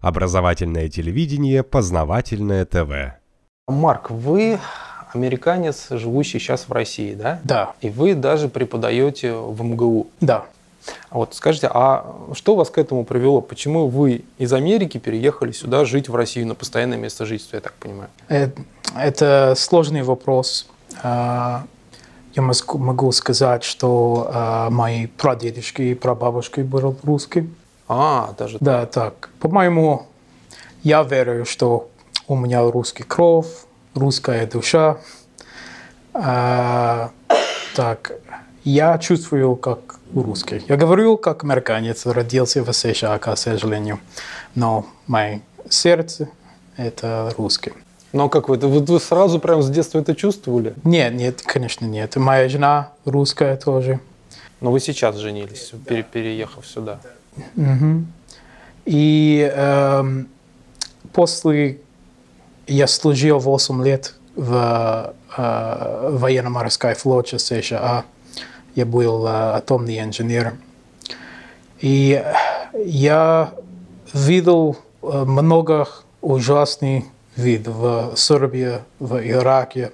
Образовательное телевидение, познавательное ТВ. Марк, вы американец, живущий сейчас в России, да? Да. И вы даже преподаете в МГУ. Да. Вот скажите, а что вас к этому привело? Почему вы из Америки переехали сюда жить в Россию на постоянное место жительства, я так понимаю? Это, это сложный вопрос. А, я могу сказать, что а, мои прадедушки и прабабушки были русские. А, даже Да, так. По-моему, я верю, что у меня русский кровь, русская душа. А, так, я чувствую как русский. Я говорю как американец, родился в США, к сожалению. Но мое сердце – это русский. Но как вы, вы, вы сразу прям с детства это чувствовали? Нет, нет, конечно нет. Моя жена русская тоже. Но вы сейчас женились, пере, переехав сюда. Угу. И эм, после я служил 8 лет в э, военно-морской флоте США. Я был э, атомный инженер. И я видел э, много ужасных видов в Сербии, в Ираке.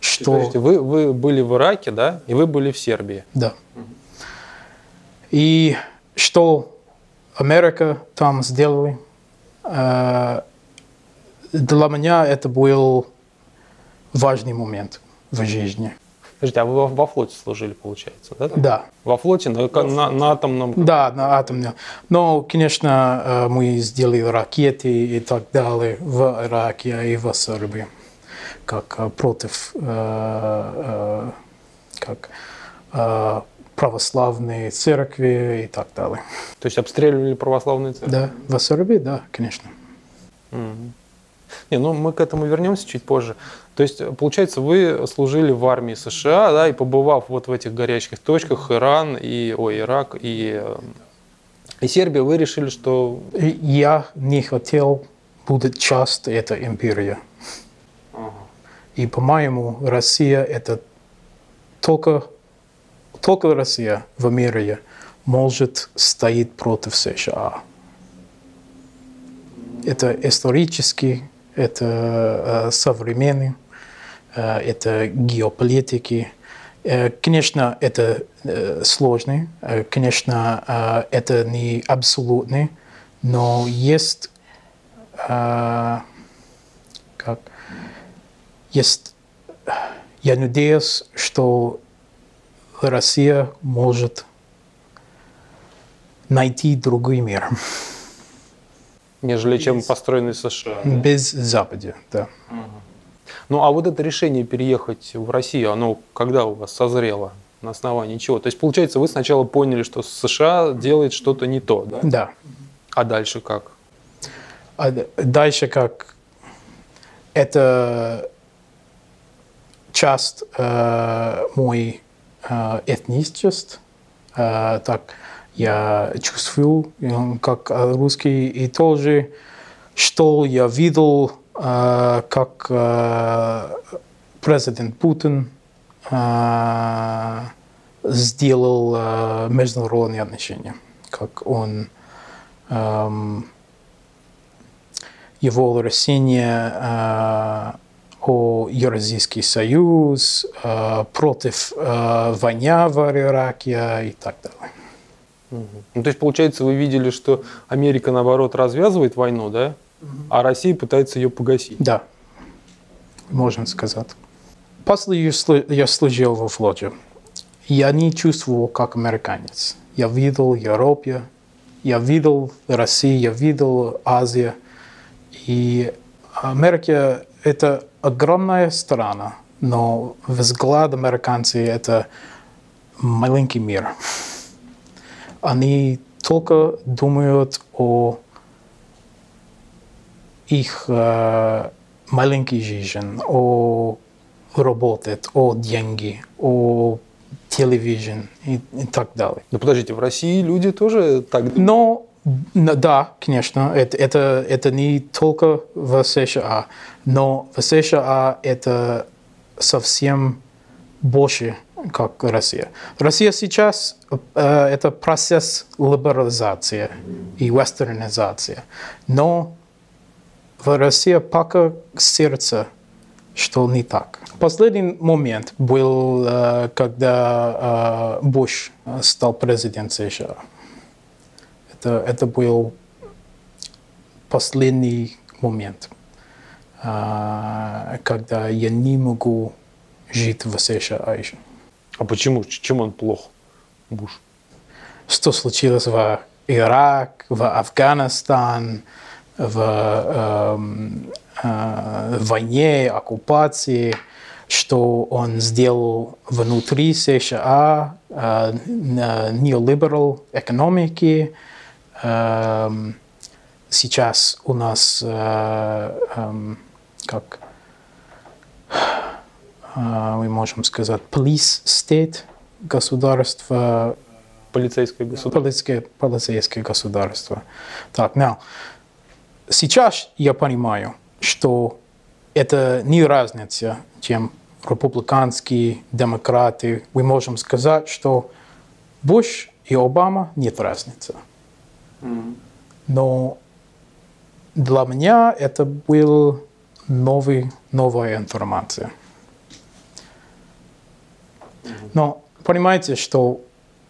Что... Подождите, вы, вы были в Ираке, да, и вы были в Сербии. Да. И что Америка там сделали, э, для меня это был важный момент в жизни. Подождите, а вы во, флоте служили, получается, да? Да. Во флоте на, на, на атомном... Да, на атомном. Но, конечно, э, мы сделали ракеты и так далее в Ираке и в Сербии, как э, против как, православные церкви и так далее. То есть обстреливали православные церкви? Да, в Сербии, да, конечно. Mm. Не, ну мы к этому вернемся чуть позже. То есть, получается, вы служили в армии США, да, и побывав вот в этих горячих точках, Иран, и, ой, Ирак и, и Сербия, вы решили, что... Я не хотел быть частью этой империи. Ага. И, по-моему, Россия – это только, только Россия в мире может стоять против США. Это исторически это современный, это геополитики. Конечно, это сложно, конечно, это не абсолютно, но есть, как, есть, я надеюсь, что Россия может найти другой мир нежели чем построенный США. Без Запада, да. Угу. Ну а вот это решение переехать в Россию, оно когда у вас созрело? На основании чего? То есть, получается, вы сначала поняли, что США делает что-то не то, да? Да. А дальше как? А дальше как? Это часть э, мой э, этничества, э, так, я чувствую, как русский, и тоже, что я видел, как президент Путин сделал международные отношения, как он его решение о Евразийский союз, против войны в Ираке и так далее. Ну, то есть, получается, вы видели, что Америка, наоборот, развязывает войну, да? А Россия пытается ее погасить. Да, можно сказать. После я служил во флоте. Я не чувствовал как американец. Я видел Европу, я видел Россию, я видел Азию. И Америка – это огромная страна, но взгляд американцев – это маленький мир они только думают о их э, маленькой жизни, о работе, о деньги, о телевизоре и, и так далее. Ну подождите, в России люди тоже так Но да, конечно, это, это, это не только в США, но в США это совсем больше как Россия. Россия сейчас э, это процесс либерализации и вестернизации. Но в России пока сердце, что не так. Последний момент был, э, когда э, Буш стал президентом США. Это, это был последний момент, э, когда я не могу жить в США еще. А почему? Чем он плох, Буш? Что случилось в Ирак, в Афганистан, в эм, э, войне, оккупации, что он сделал внутри США, э, неолиберал экономики. Э, сейчас у нас, э, э, как э, мы можем сказать, police state, государство, Полицейское государство. полицейское, полицейское государство. Так, now, сейчас я понимаю, что это не разница, чем республиканские, демократы. Мы можем сказать, что Буш и Обама нет разницы. Но для меня это был новый, новая информация. Но понимаете, что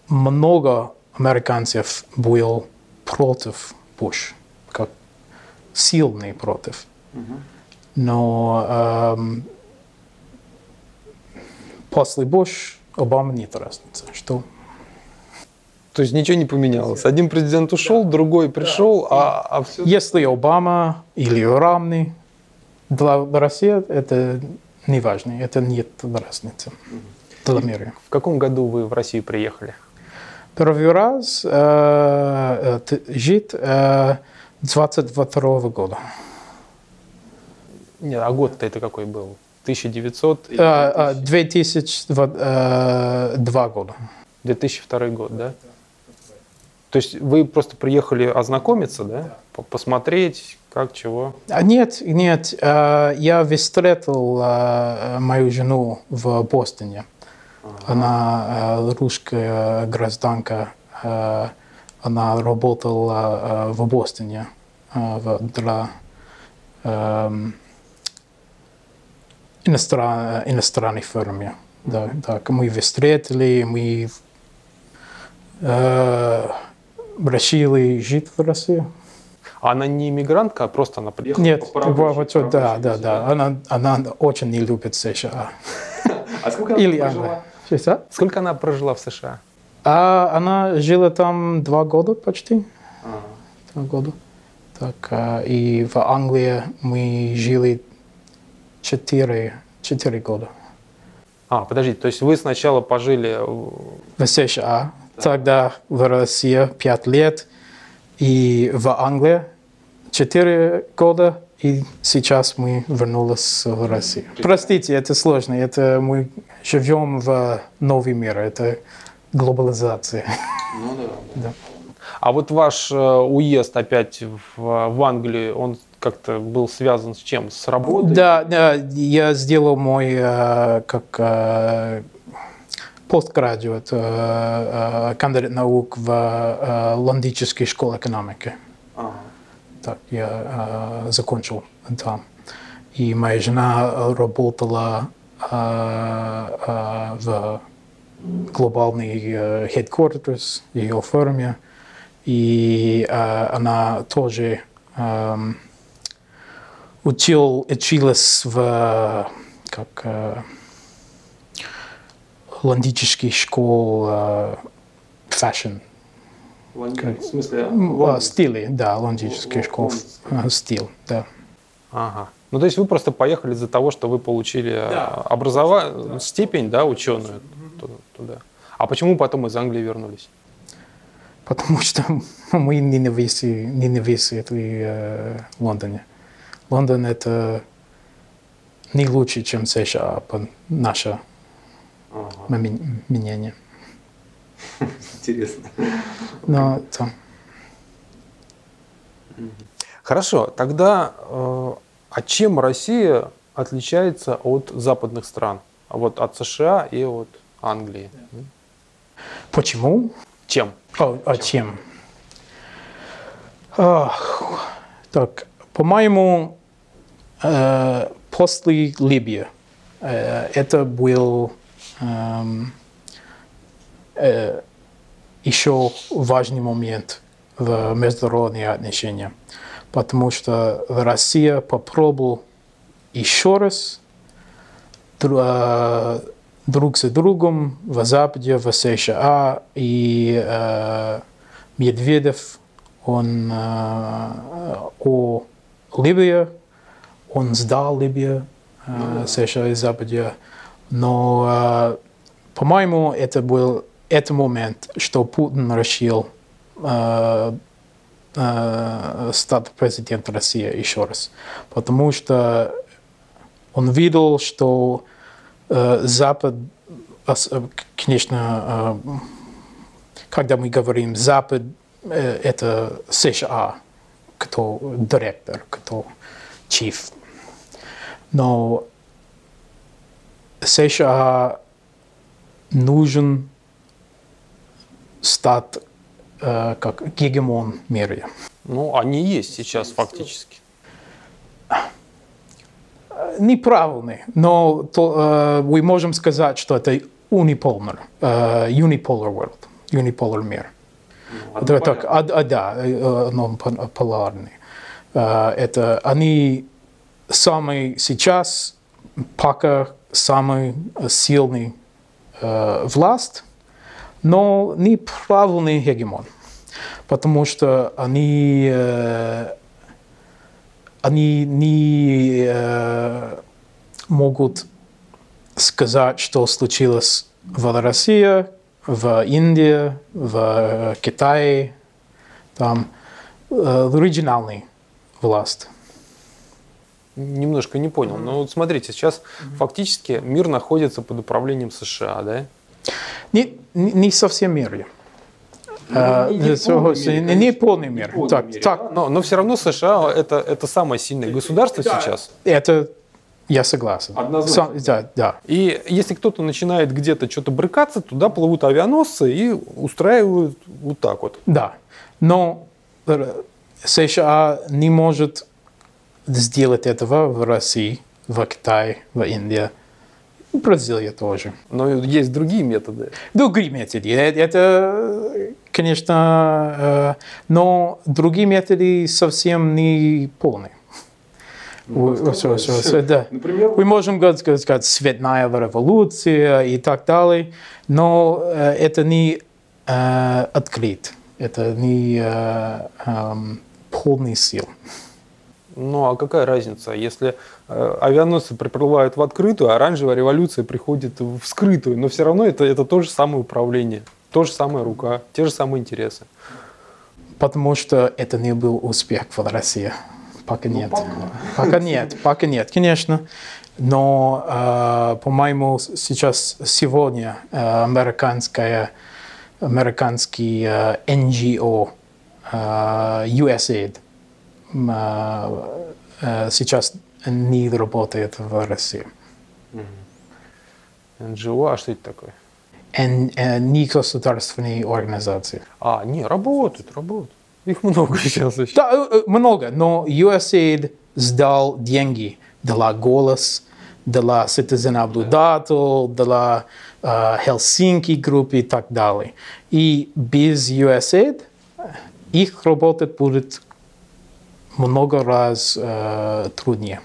много американцев был против Буш, как сильный против. Но эм, после Буш Обама нет разницы. Что То есть ничего не поменялось. Один президент ушел, другой пришел, а, а все... если Обама или равный для России, это не важно, это нет разницы для мира. В каком году вы в Россию приехали? Первый раз э, жить э, 22 года. Нет, а год-то это какой был? 1900? и Э, э, 2002 года. 2002 год, да? То есть вы просто приехали ознакомиться, да? По- Посмотреть, как, чего? А Нет, нет, э, я встретил э, мою жену в Бостоне. Она э, русская гражданка. Она работала в Бостоне в- для эм, иностран- иностранной фирмы. Да, так, мы встретили, мы э, решили жить в России. А она не иммигрантка, а просто она приехала Нет, по рабочей- вот, да, да, да. Она, она очень не любит США. А сколько Или она прожила? Сколько она прожила в США? А она жила там два года почти. Два года. Так, а, и в Англии мы жили четыре, четыре года. А, подождите, то есть вы сначала пожили... В США. Тогда в России пять лет. И в Англии четыре года. И сейчас мы вернулись в Россию. Простите, это сложно. Это мы живем в новый мир. Это глобализация. А вот ваш э, уезд опять в, в Англию, он как-то был связан с чем? С работой? Да, да, я сделал мой э, как постградуат, э, э, кандидат наук в э, Лондонской школе экономики. Ага. Так, я закончил там. И моя жена работала в глобальный headquarters ее фирме. И она тоже учил, училась в как э, лондонской школе э, fashion В смысле? а, стиле, да, лондонская школа а, стиль, да. Ага. Ну, то есть вы просто поехали из-за того, что вы получили образование, степень, да, ученую ту- туда. А почему потом из Англии вернулись? Потому что мы ненавидим, ненавидим э, Лондоне. Лондон это не лучше, чем США, по ми- мнение. Интересно. Но там, Хорошо, тогда э, а чем Россия отличается от западных стран? Вот от США и от Англии. Почему? Чем? О, а чем? Ах, так, по-моему, э, после Либии э, это был еще важный момент в международных отношениях, потому что Россия попробовала еще раз э, друг за другом в Западе, в США, и э, Медведев, он э, о Ливии, он сдал Либию, э, США и Западе, но, э, по-моему, это был этот момент, что Путин решил э, э, стать президентом России еще раз, потому что он видел, что Запад, конечно, когда мы говорим Запад, это США, кто директор, кто чиф. Но США нужен стать э, как гегемон в мире. Ну, они есть сейчас фактически. неправильный, но то, э, мы можем сказать, что это unipolar, э, unipolar world, unipolar мир. это так, а, а, да, э, он пол- полярный. Э, это они самый сейчас пока самый сильный э, власть, но неправильный гегемон, потому что они э, они не э, могут сказать, что случилось в России, в Индии, в э, Китае, там э, оригинальный власть. Немножко не понял. Но вот смотрите, сейчас фактически мир находится под управлением США, да? Не, не не совсем мир. Э, не- не в всего- полной мере, не- не полный мир. полной Так, мере, так, Но, но все равно США это, это самое сильное государство сейчас. это я согласен. Однозначно. Сам- да, да. И если кто-то начинает где-то что-то брыкаться, туда плывут авианосцы и устраивают вот так вот. Да, но э, США не может сделать этого в России, в Китае, в Индии, в Бразилии тоже. Но есть другие методы. Другие методы. Это, конечно, э, но другие методы совсем не полные. Ну, всё, всё, всё, да. Например, Мы можем сказать цветная революция и так далее, но э, это не э, открыт, это не э, эм, полный сил. Ну а какая разница, если э, авианосцы приплывают в открытую, а оранжевая революция приходит в скрытую, но все равно это, это то же самое управление, то же самая рука, те же самые интересы. Потому что это не был успех в России. Пока нет. Пока нет, пока нет, конечно. Но, э, по-моему, сейчас, сегодня э, американская, американский э, NGO э, USAID сейчас не работает в России. НГО, а что это такое? Э, не государственные организации. А, не, работают, работают. Их много сейчас еще. Да, э, э, много, но USAID сдал деньги для «Голос», для «Citizen наблюдатель», для э, Хелсинки группы и так далее. И без USAID их работать будет много раз э, труднее.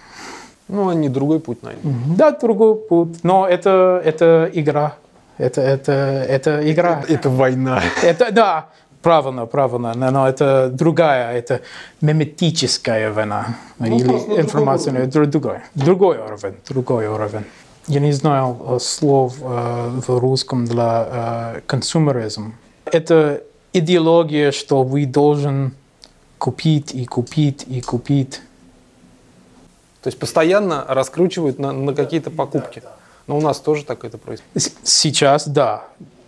Ну, они другой путь найдут. Да, другой путь, но это, это игра. Это, это, это игра. Это война. Это, да, правильно, правильно, но, это другая, это меметическая война. или просто на информационная, дру- другой, другой уровень, другой уровень. Я не знаю э, слов э, в русском для э, консумеризм. Это идеология, что вы должен купить и купить и купить. То есть постоянно раскручивают на, на какие-то покупки. Но у нас тоже так это происходит. Сейчас да,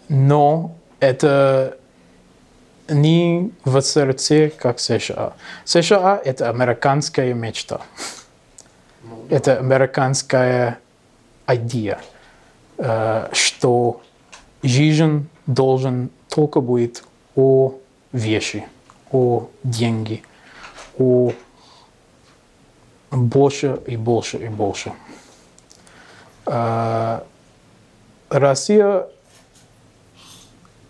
но это не в сердце, как США. США – это американская мечта. Это американская идея, э, что жизнь должен только быть о вещи, о деньги, о больше и больше и больше. А, Россия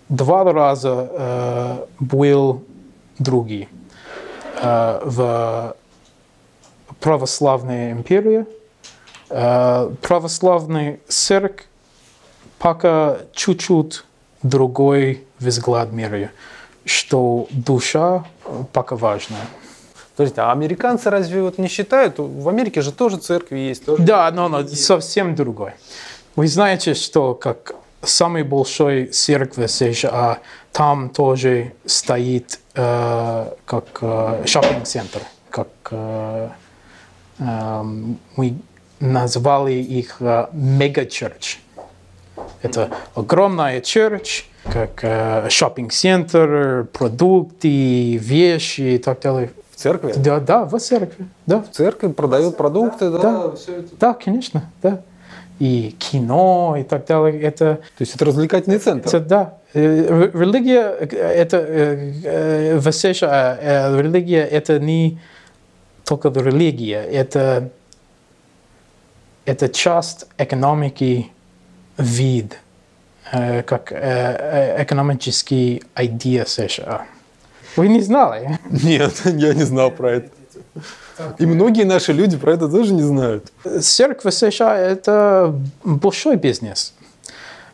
два раза э, был другие. Э, в православной империи э, православный церковь пока чуть-чуть другой взгляд мира, что душа пока важная. Подождите, а американцы разве вот не считают? В Америке же тоже церкви есть. Тоже... Да, но, но совсем другой. Вы знаете, что как самый большой церковь США, там тоже стоит э, как э, шопинг-центр, как э, э, мы назвали их э, мега-черч. Это огромная черч, как э, шопинг-центр, продукты, вещи и так далее. В церкви? Да, да, в церкви, да. В церкви продают продукты, да? Да, да, конечно, да. И кино и так далее. Это, То есть это развлекательный центр? это да. Э, Религия, э, это э, э, в США, э, религия это не только религия, это, это часть экономики вид, э, как э, э, экономический идея США. Вы не знали? Нет, я не знал про это. И многие наши люди про это тоже не знают. Церковь США – это большой бизнес.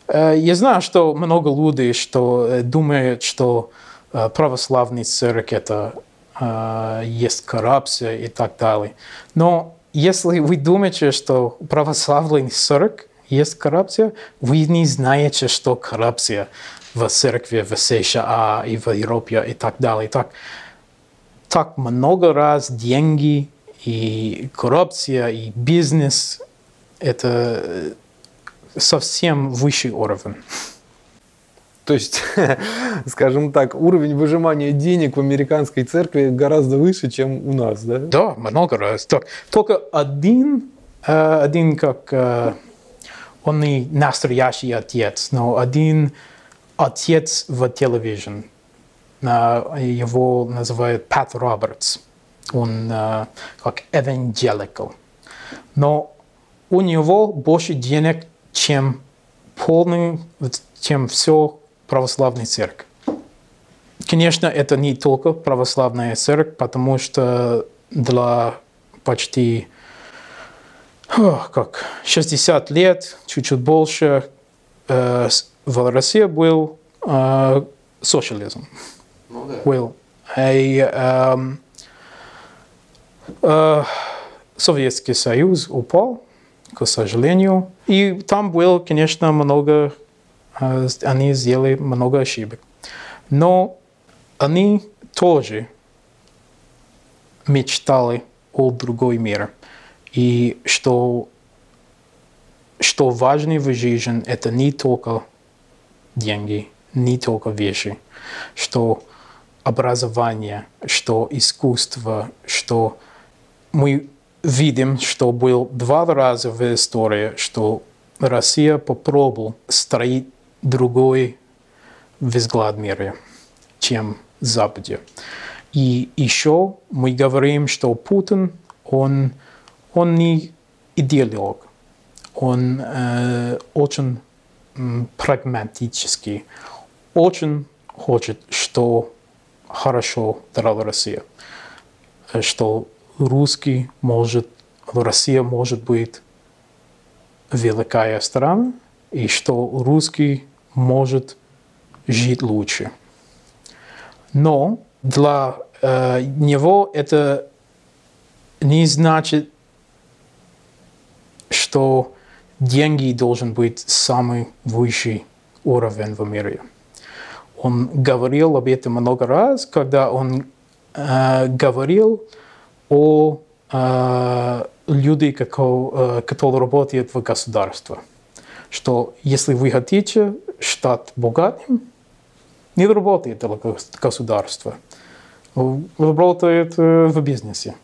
Э, Я знаю, что много людей что э, думают, что э, православный церковь – это э, есть коррупция и так далее. Но если вы думаете, что православный церковь есть коррупция, вы не знаете, что коррупция в церкви в США и в Европе и так далее. Так, так много раз деньги и коррупция и бизнес – это совсем высший уровень. То есть, скажем так, уровень выжимания денег в американской церкви гораздо выше, чем у нас, да? Да, много раз. Так, только один, один как он не настоящий отец, но один отец в телевизоре. Его называют Пат Робертс. Он э, как evangelical. Но у него больше денег, чем полный, чем все православная церковь. Конечно, это не только православная церковь, потому что для почти о, как 60 лет, чуть-чуть больше, э, в России был э, социализм. Был. И, эм, э, Советский Союз упал, к сожалению. И там было, конечно, много, э, они сделали много ошибок. Но они тоже мечтали о другой мире. И что, что важно в жизни, это не только деньги, не только вещи, что образование, что искусство, что мы видим, что был два раза в истории, что Россия попробовала строить другой взгляд мира, чем Западе. И еще мы говорим, что Путин, он, он не идеолог, он э, очень прагматический, очень хочет, что хорошо для России, Э, что русский может, Россия может быть великая страна, и что русский может жить лучше. Но для э, него это не значит, что деньги должен быть самый высший уровень в мире. Он говорил об этом много раз, когда он э, говорил о э, людях, э, которые работают в государстве. Что если вы хотите стать богатым, не работает для гос- государства, работает э, в бизнесе.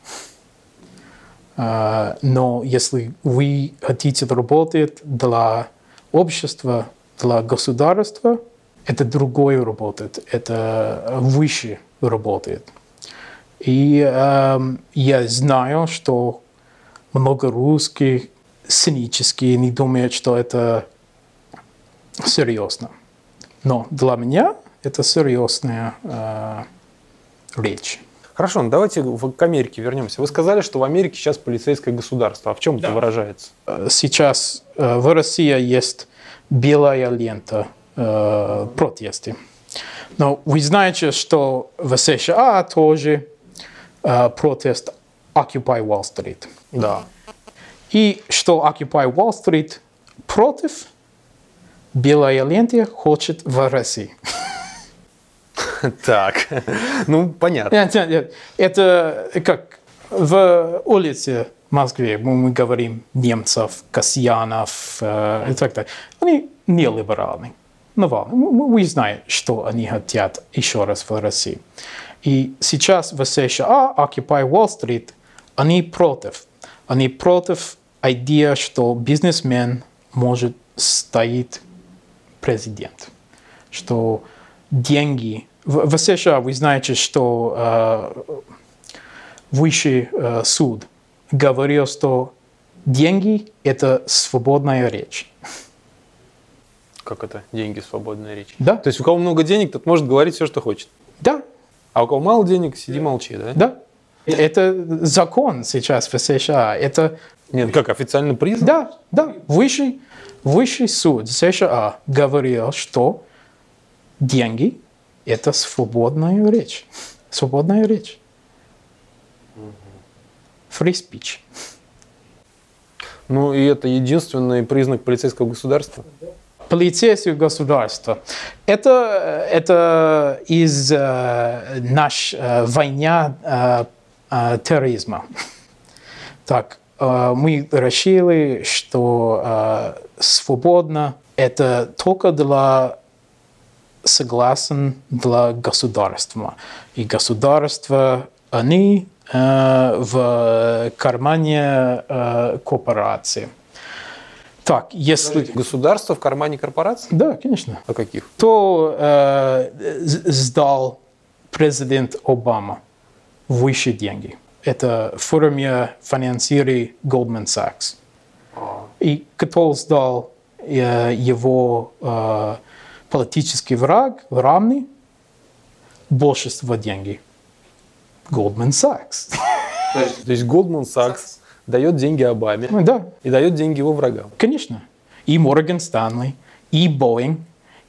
А, Но если вы хотите работать для общества, для государства это другое работает, это выше работает. И эм, я знаю, что много русских цинически не думают, что это серьезно. Но для меня это серьезная э, речь. Хорошо, ну давайте в- к Америке вернемся. Вы сказали, что в Америке сейчас полицейское государство. А в чем это выражается? Э, Сейчас э, в России есть белая лента э, протесты. Но вы знаете, что в США тоже э, протест Occupy Wall Street. Да. И что Occupy Wall Street против белой ленты хочет в России. Так, ну понятно. Нет, нет, нет. Это как в улице Москве мы, говорим немцев, Касьянов э, и так далее. Они не либеральны. Мы, мы- мы знаем, что они хотят еще раз в России. И сейчас в США Occupy Wall Street, они против. Они против идеи, что бизнесмен может стоять президент. Что деньги... В, в США вы знаете, что э, высший э, суд говорил, что деньги – это свободная речь. Как это? Деньги, свободная речь. Да, То есть у кого много денег, тот может говорить все, что хочет. да, А у кого мало денег, сиди молчи, да? да. Это закон сейчас в США. Это Нет, как официально признан? Да, да. Высший, высший суд США говорил, что деньги – это свободная речь. Свободная речь. Free speech. Ну и это единственный признак полицейского государства. Полицейское государство. Это, это из э, наш э, война э, э, терроризма. Так, э, мы решили, что э, свободно это только для согласен для государства. И государство, они э, в кармане э, корпорации. Так, если... Государство в кармане корпорации? Да, конечно. А каких? Кто э, сдал президент Обама выше деньги? Это в финансирования Goldman Sachs. И кто сдал э, его э, политический враг, равный большинство денег? Goldman Sachs. То есть Goldman Sachs дает деньги Обаме Ну да, и дает деньги его врагам. конечно. И Морган Станлey, и Boeing,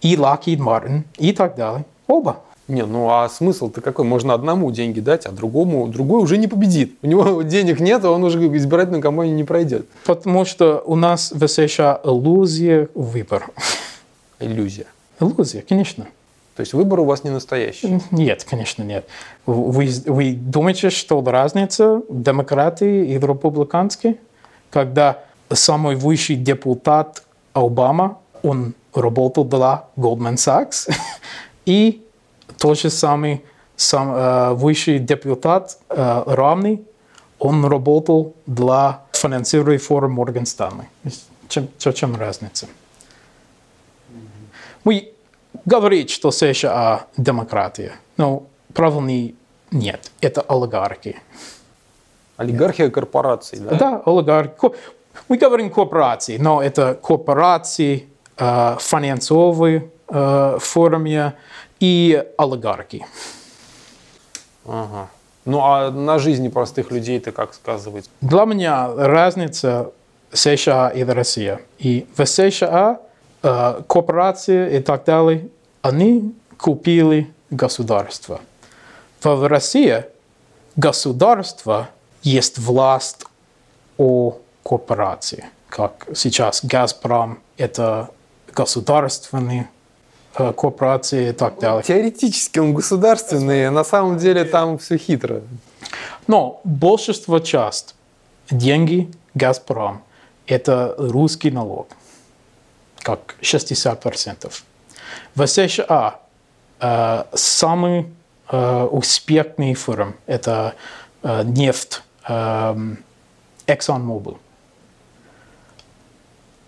и Lockheed Martin, и так далее. Оба. Не, ну а смысл-то какой? Можно одному деньги дать, а другому, другой уже не победит. У него денег нет, а он уже избирательную кампанию не пройдет. Потому что у нас в США иллюзия выбор. Иллюзия. Иллюзия, конечно. То есть выбор у вас не настоящий. Нет, конечно, нет. Вы, вы думаете, что разница демократы и республиканские? Когда самый высший депутат Обама, он работал для Goldman Sachs, и тот же самый сам, э, высший депутат э, равный, он работал для финансирования форума Морган Станлey. Чем, чем разница? Мы говорим, что США демократия, но правильно нет, это олигархи. Олигархия корпораций, да? Да, олигархи. Мы говорим корпорации, но это корпорации, э, финансовые э, форме и олигархи. Ага. Ну а на жизни простых людей это как сказывается? Для меня разница США и Россия. И в США э, корпорации и так далее, они купили государство. В России государство есть власть о корпорации. Как сейчас «Газпром» — это государственные э, корпорации и так далее. Теоретически он государственный, а на самом деле там все хитро. Но большинство часть деньги «Газпром» – это русский налог, как 60%. В США э, самый э, успешный фирм – это э, нефть ExxonMobil.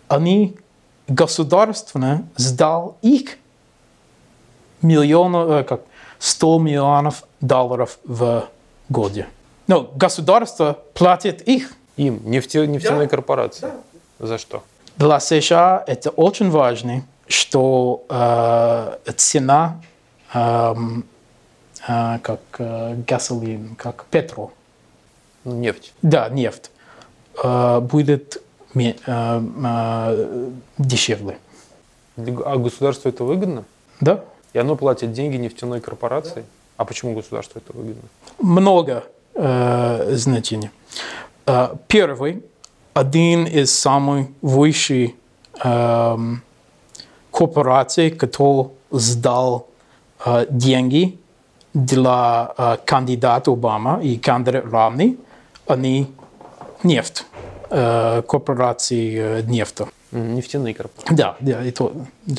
Они государственно сдал их миллионов, как 100 миллионов долларов в годе. Но государство платит их. Им, нефте, нефтяной корпорации. За что? Для США это очень важно, что э, цена эм, э, как э, gasoline, как петрол, Ну, нефть. да, нефть, э, будет э, э, дешевле. А государству это выгодно? Да? И оно платит деньги нефтяной корпорации? А почему государству это выгодно? много э, значений. Э, первый, один из самых высших эм, корпораций, который сдал э, деньги для э, кандидата Обама и кандидат Рамни, они нефть, э, корпорации э, нефти. Нефтяные корпорации. Да, да, это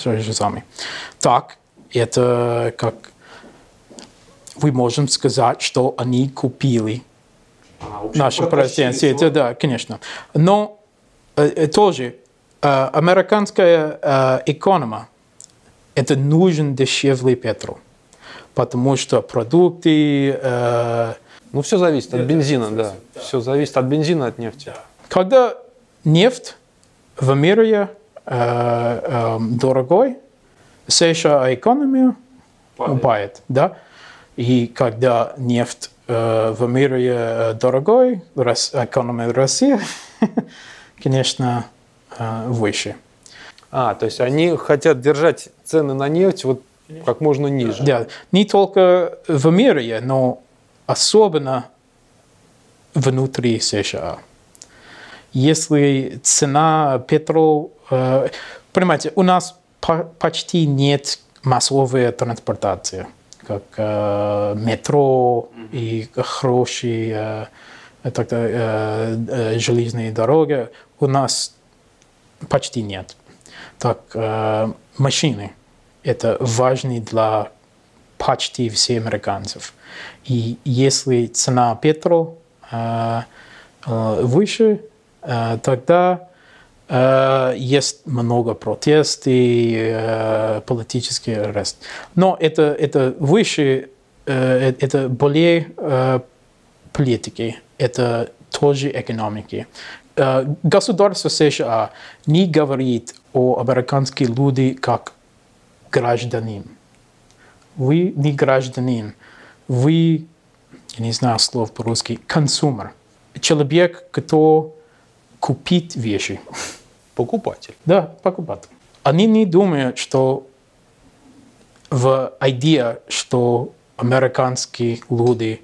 то же самое. Так, это как мы можем сказать, что они купили наше президентство. Это, да, конечно. Но э, тоже американская э, экономика это нужен дешевле петрол, потому что продукты э, Ну, все зависит от бензина, да. Все зависит от бензина, от нефти. Когда нефть в мире э, э, дорогой, США экономия упадет, да? И когда нефть э, в мире дорогой, экономия России, конечно, выше. А, то есть они хотят держать цены на нефть вот как можно ниже. Да, не только в мире, но особенно внутри США. Если цена петрол... э, понимаете, у нас по- почти нет массовой транспортации, как э, метро и хорошие э, так, железные дороги. У нас почти нет. Так, э, машины – это важно для почти всех американцев. И если цена петрол э, э, выше, э, тогда э, есть много протестов и э, политический арест. Но это, это выше, э, это более э, политики, это тоже экономики. Э, Государство США не говорит о американских людях как гражданин. Вы не гражданин, вы, я не знаю слов по-русски, консумер. Человек, кто купит вещи. Покупатель. Да, покупать. Они не думают, что в идея, что американские люди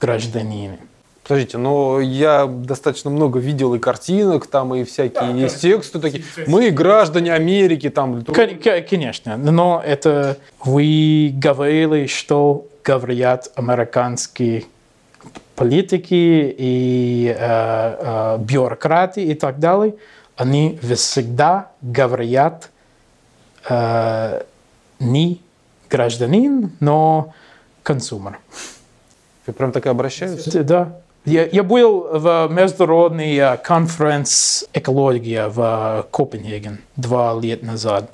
гражданины. Подождите, но я достаточно много видел и картинок, там и всякие есть тексты такие. Мы граждане Америки, там. Кон- ко- Конечно, но это вы говорили, что говорят американские политики и э, э, бюрократы и так далее. Они всегда говорят э, не гражданин, но консумер. Вы прям так и обращаются? Да. Я, я был в международной э, конференц экология в э, Копенгаген два лета назад.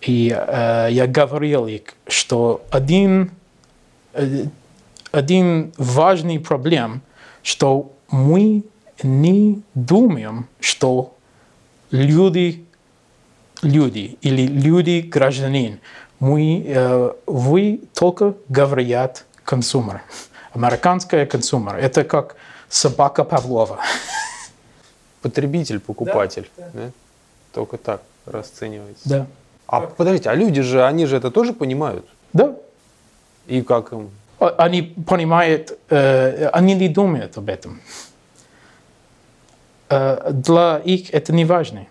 И э, я говорил что один, э, один важный проблем, что мы не думаем, что люди, люди или люди гражданин, мы, э, вы только говорят консумер. Американская консумер. Это как собака Павлова. Потребитель, покупатель. да? Только так расценивается. Да. А подождите, а люди же, они же это тоже понимают? Да. И как им? А- Они понимают, э, они не думают об этом. Э, для них это не важно.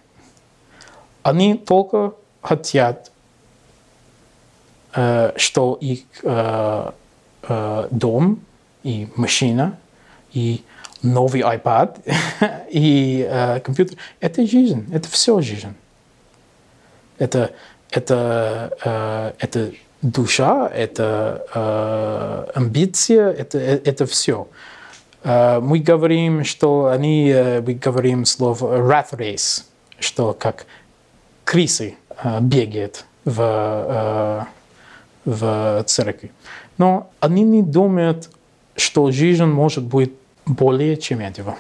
Они только хотят, э, что их э, э, дом и машина и новый iPad и э, компьютер – это жизнь, это все жизнь. Это, это, э, это душа, это э, амбиция, это, это все. Э, мы говорим, что они, э, мы говорим слово rat race, что как крысы э, бегает в, э, в церкви. Но они не думают, что жизнь может быть более чем этого.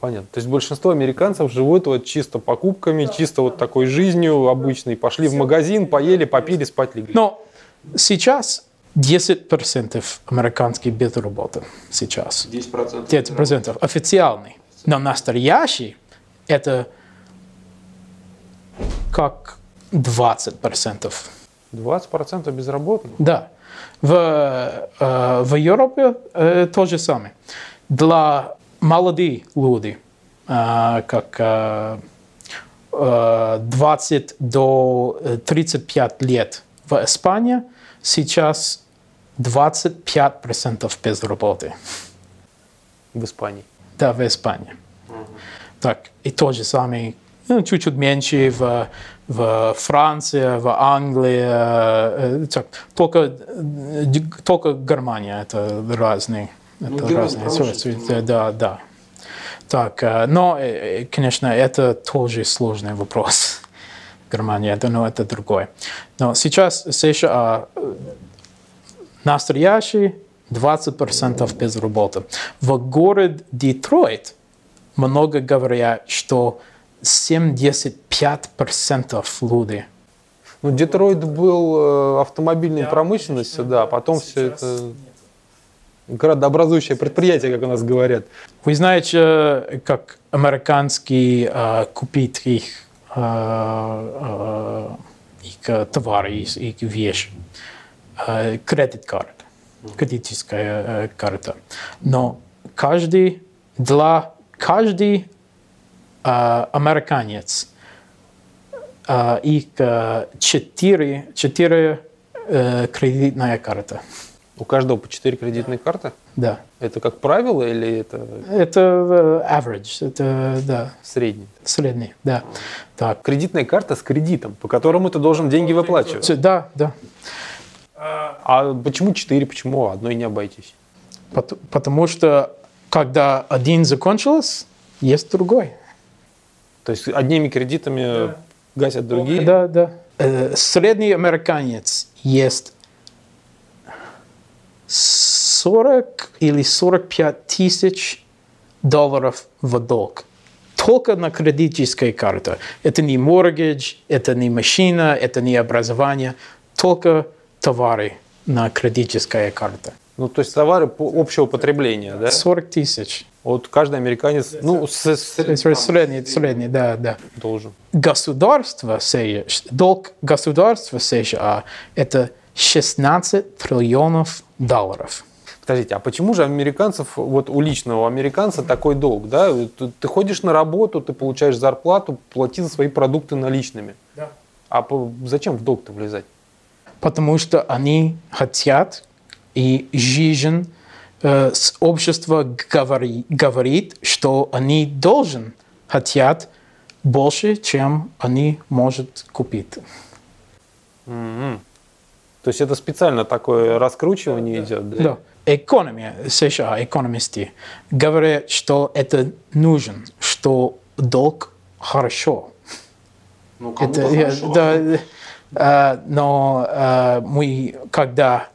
Понятно. То есть большинство американцев живут вот чисто покупками, чисто вот такой жизнью обычной. Пошли в магазин, поели, попили, спать легли. Но сейчас 10% американских без работы. Сейчас. 10%. 10% официальный. Но настоящий это как 20%. 20% безработных. Да. В, э, в Европе э, то же самое. Для молодых людей, э, как э, э, 20 до 35 лет в Испании, сейчас 25% без работы. В Испании. Да, в Испании. Так, и то же самое, ну, чуть-чуть меньше в, в Франции, в Англии. э, так, только, э, только Германия это разные. Это Германия разные ситуации. Да, да. Так, э, но, конечно, это тоже сложный вопрос. Германия, это, но это другое. Но сейчас США э, настоящий 20% без работы. В городе Детройт много говорят, что 75% людей. Ну, Детройт был э, автомобильной промышленностью, да, потом все это градообразующее предприятие, как у нас говорят. Вы знаете, как американские э, купить их, э, э, их товары, их, вещи? Э, кредит карт, кредитическая э, карта. Но каждый, для каждый э, американец их э, четыре, четыре э, кредитная карта. У каждого по 4 кредитные карты. Да. Это как правило или это Это э, average, это да, средний? средний, да. Так. Кредитная карта с кредитом, по которому ты должен деньги выплачивать. Да, да. А почему 4, почему одной не обойтись? Пот- Потому что когда один закончился, есть другой. То есть одними кредитами гасят другие? Да, да. Э, Средний американец есть 40 или 45 тысяч долларов в долг. Только на кредитической карте. Это не mortgage, это не машина, это не образование. Только товары на кредитической карте. Ну, то есть товары по общего потребления, да? 40 тысяч. Вот каждый американец, ну, с- Средний, средний, да, да. должен. Государство США, долг государства США – это 16 триллионов долларов. Подождите, а почему же американцев, вот у личного американца такой долг, да? Ты, ходишь на работу, ты получаешь зарплату, плати за свои продукты наличными. Да. А зачем в долг-то влезать? Потому что они хотят, и жизнь э, с общества говори- говорит, что они должен хотят больше, чем они могут купить. Мгм. То есть это специально такое раскручивание идет, да? Да. Экономия США, экономисты говорят, что это нужен, что долг хорошо. Ну, Это, хорошо. да, э, но э, мы, когда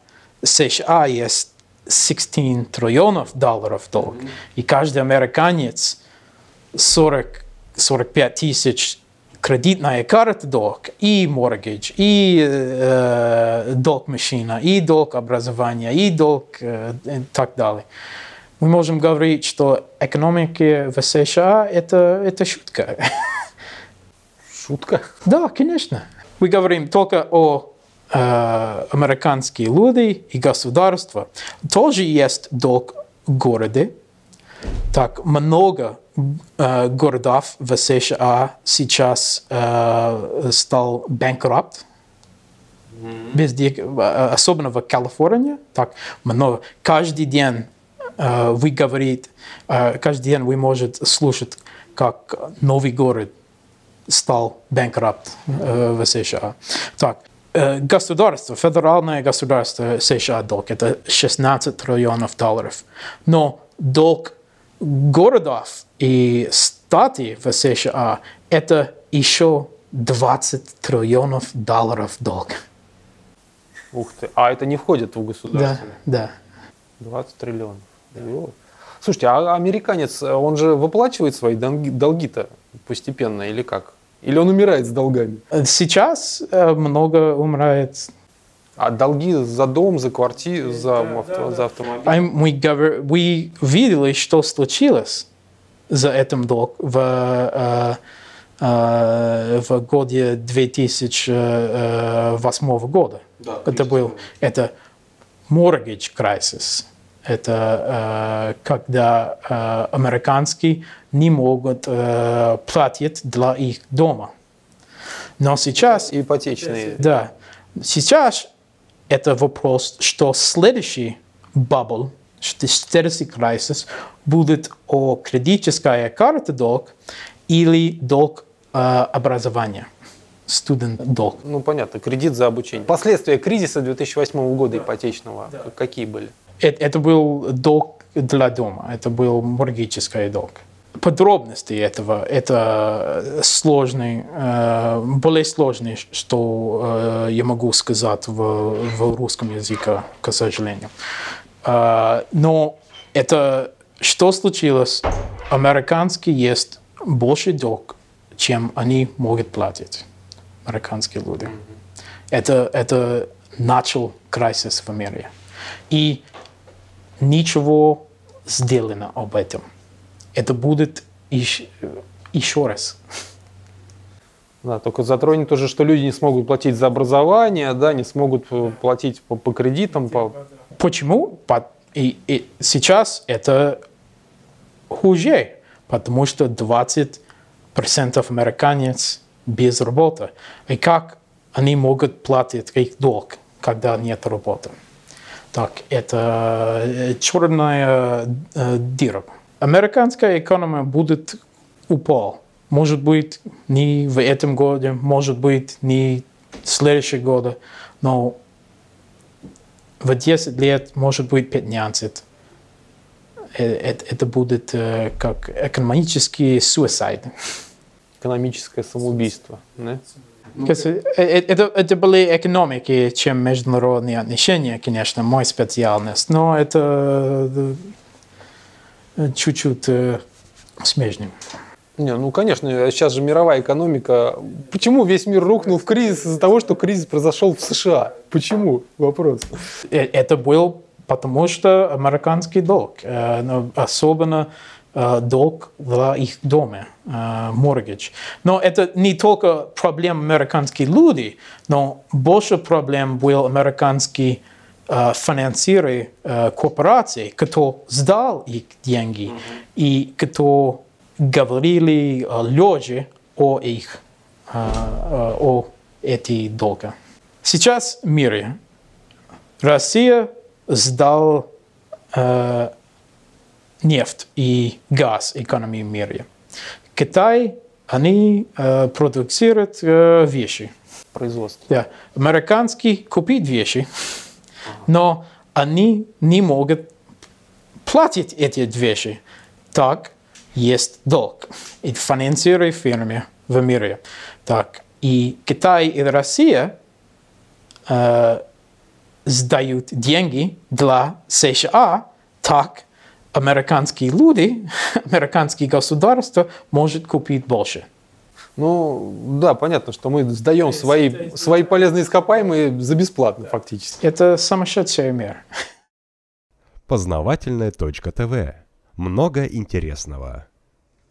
США есть 16 триллионов долларов долг, и каждый американец 40, 45 тысяч кредитная карта долг, и mortgage, и э, долг машина, и долг образования, и долг э, и так далее. Мы можем говорить, что экономика в США это, это шутка. Шутка. Да, конечно. Мы говорим только о э, американских людей и государства. Тоже есть долг в городе. Так много э, городов в США сейчас э, стал. Везде, э, особенно в Калифорнии. Так много. Каждый день э, вы говорите, э, каждый день вы можете слушать, как новый город стал bankrupt э, в США. Так, государство, федеральное государство США долг, это 16 триллионов долларов. Но долг городов и штаты в США это еще 20 триллионов долларов долг. Ух ты. А это не входит в Да, государственный? да. 20 триллионов. Вот. Слушайте, а американец, он же выплачивает свои долги- долги-то постепенно или как? Или он умирает с долгами? Сейчас э, много умирает. А долги за дом, за квартиру, за, авто- за автомобиль? Мы, говор- мы видели, что случилось за этим долг в, э, э, в годе 2008 года. Да, это был это mortgage crisis. Это э, когда э, американские не могут э, платить для их дома. Но сейчас Ипотечные. да. Сейчас это вопрос, что следующий бабл, что следующий кризис будет о кредитическая карта долг или долг э, образования, студент долг. Ну, понятно, кредит за обучение. Последствия кризиса 2008 года ипотечного какие были? Это, это был долг для дома, это был моргический долг. Подробности этого, это сложный, э, более сложный, что э, я могу сказать в, в русском языке, к сожалению. Э, но это, что случилось, американский есть больше долг, чем они могут платить, американские люди. Это, это начал кризис в мире. И ничего сделано об этом. Это будет еще, еще раз. Да, только затронет тоже, что люди не смогут платить за образование, да, не смогут э, платить по, по кредитам, по... Почему? По- И, и сейчас это хуже, потому что 20% американец без работы. И как они могут платить их долг, когда нет работы? Так, это э, черная э, дыра. Американская экономика будет упал. Может быть, не в этом году, может быть, не в следующем году, но в 10 лет, может быть, 15. Э, Это, это будет э, как экономический суицид. экономическое самоубийство. Да? Это, это, это были экономики, чем международные отношения, конечно, мой специальность, но это э, чуть-чуть э, смежнее. Не, ну, конечно, сейчас же мировая экономика. Почему весь мир рухнул в кризис из-за того, что кризис произошел в США? Почему? Вопрос. Э, Это был потому что американский долг, э, особенно долг для их дома, э, mortgage. Но это не только проблема американских людей, но больше проблем был американский э, финансиры э, корпораций, кто сдал их деньги и кто говорили э, люди о их о эти долга. Сейчас в мире Россия сдал э, нефть и газ экономии в мире. Китай, они э, продуцируют э, вещи. Производство. Да. Американские купить вещи, но они не могут платить эти вещи. Так есть долг. И финансируют фирмы в мире. Так, и Китай и Россия э, сдают деньги для США, так американские люди, американские государства может купить больше. Ну, да, понятно, что мы сдаем свои, свои полезные ископаемые за бесплатно фактически. Это сумасшедший мир. Познавательная точка ТВ. Много интересного.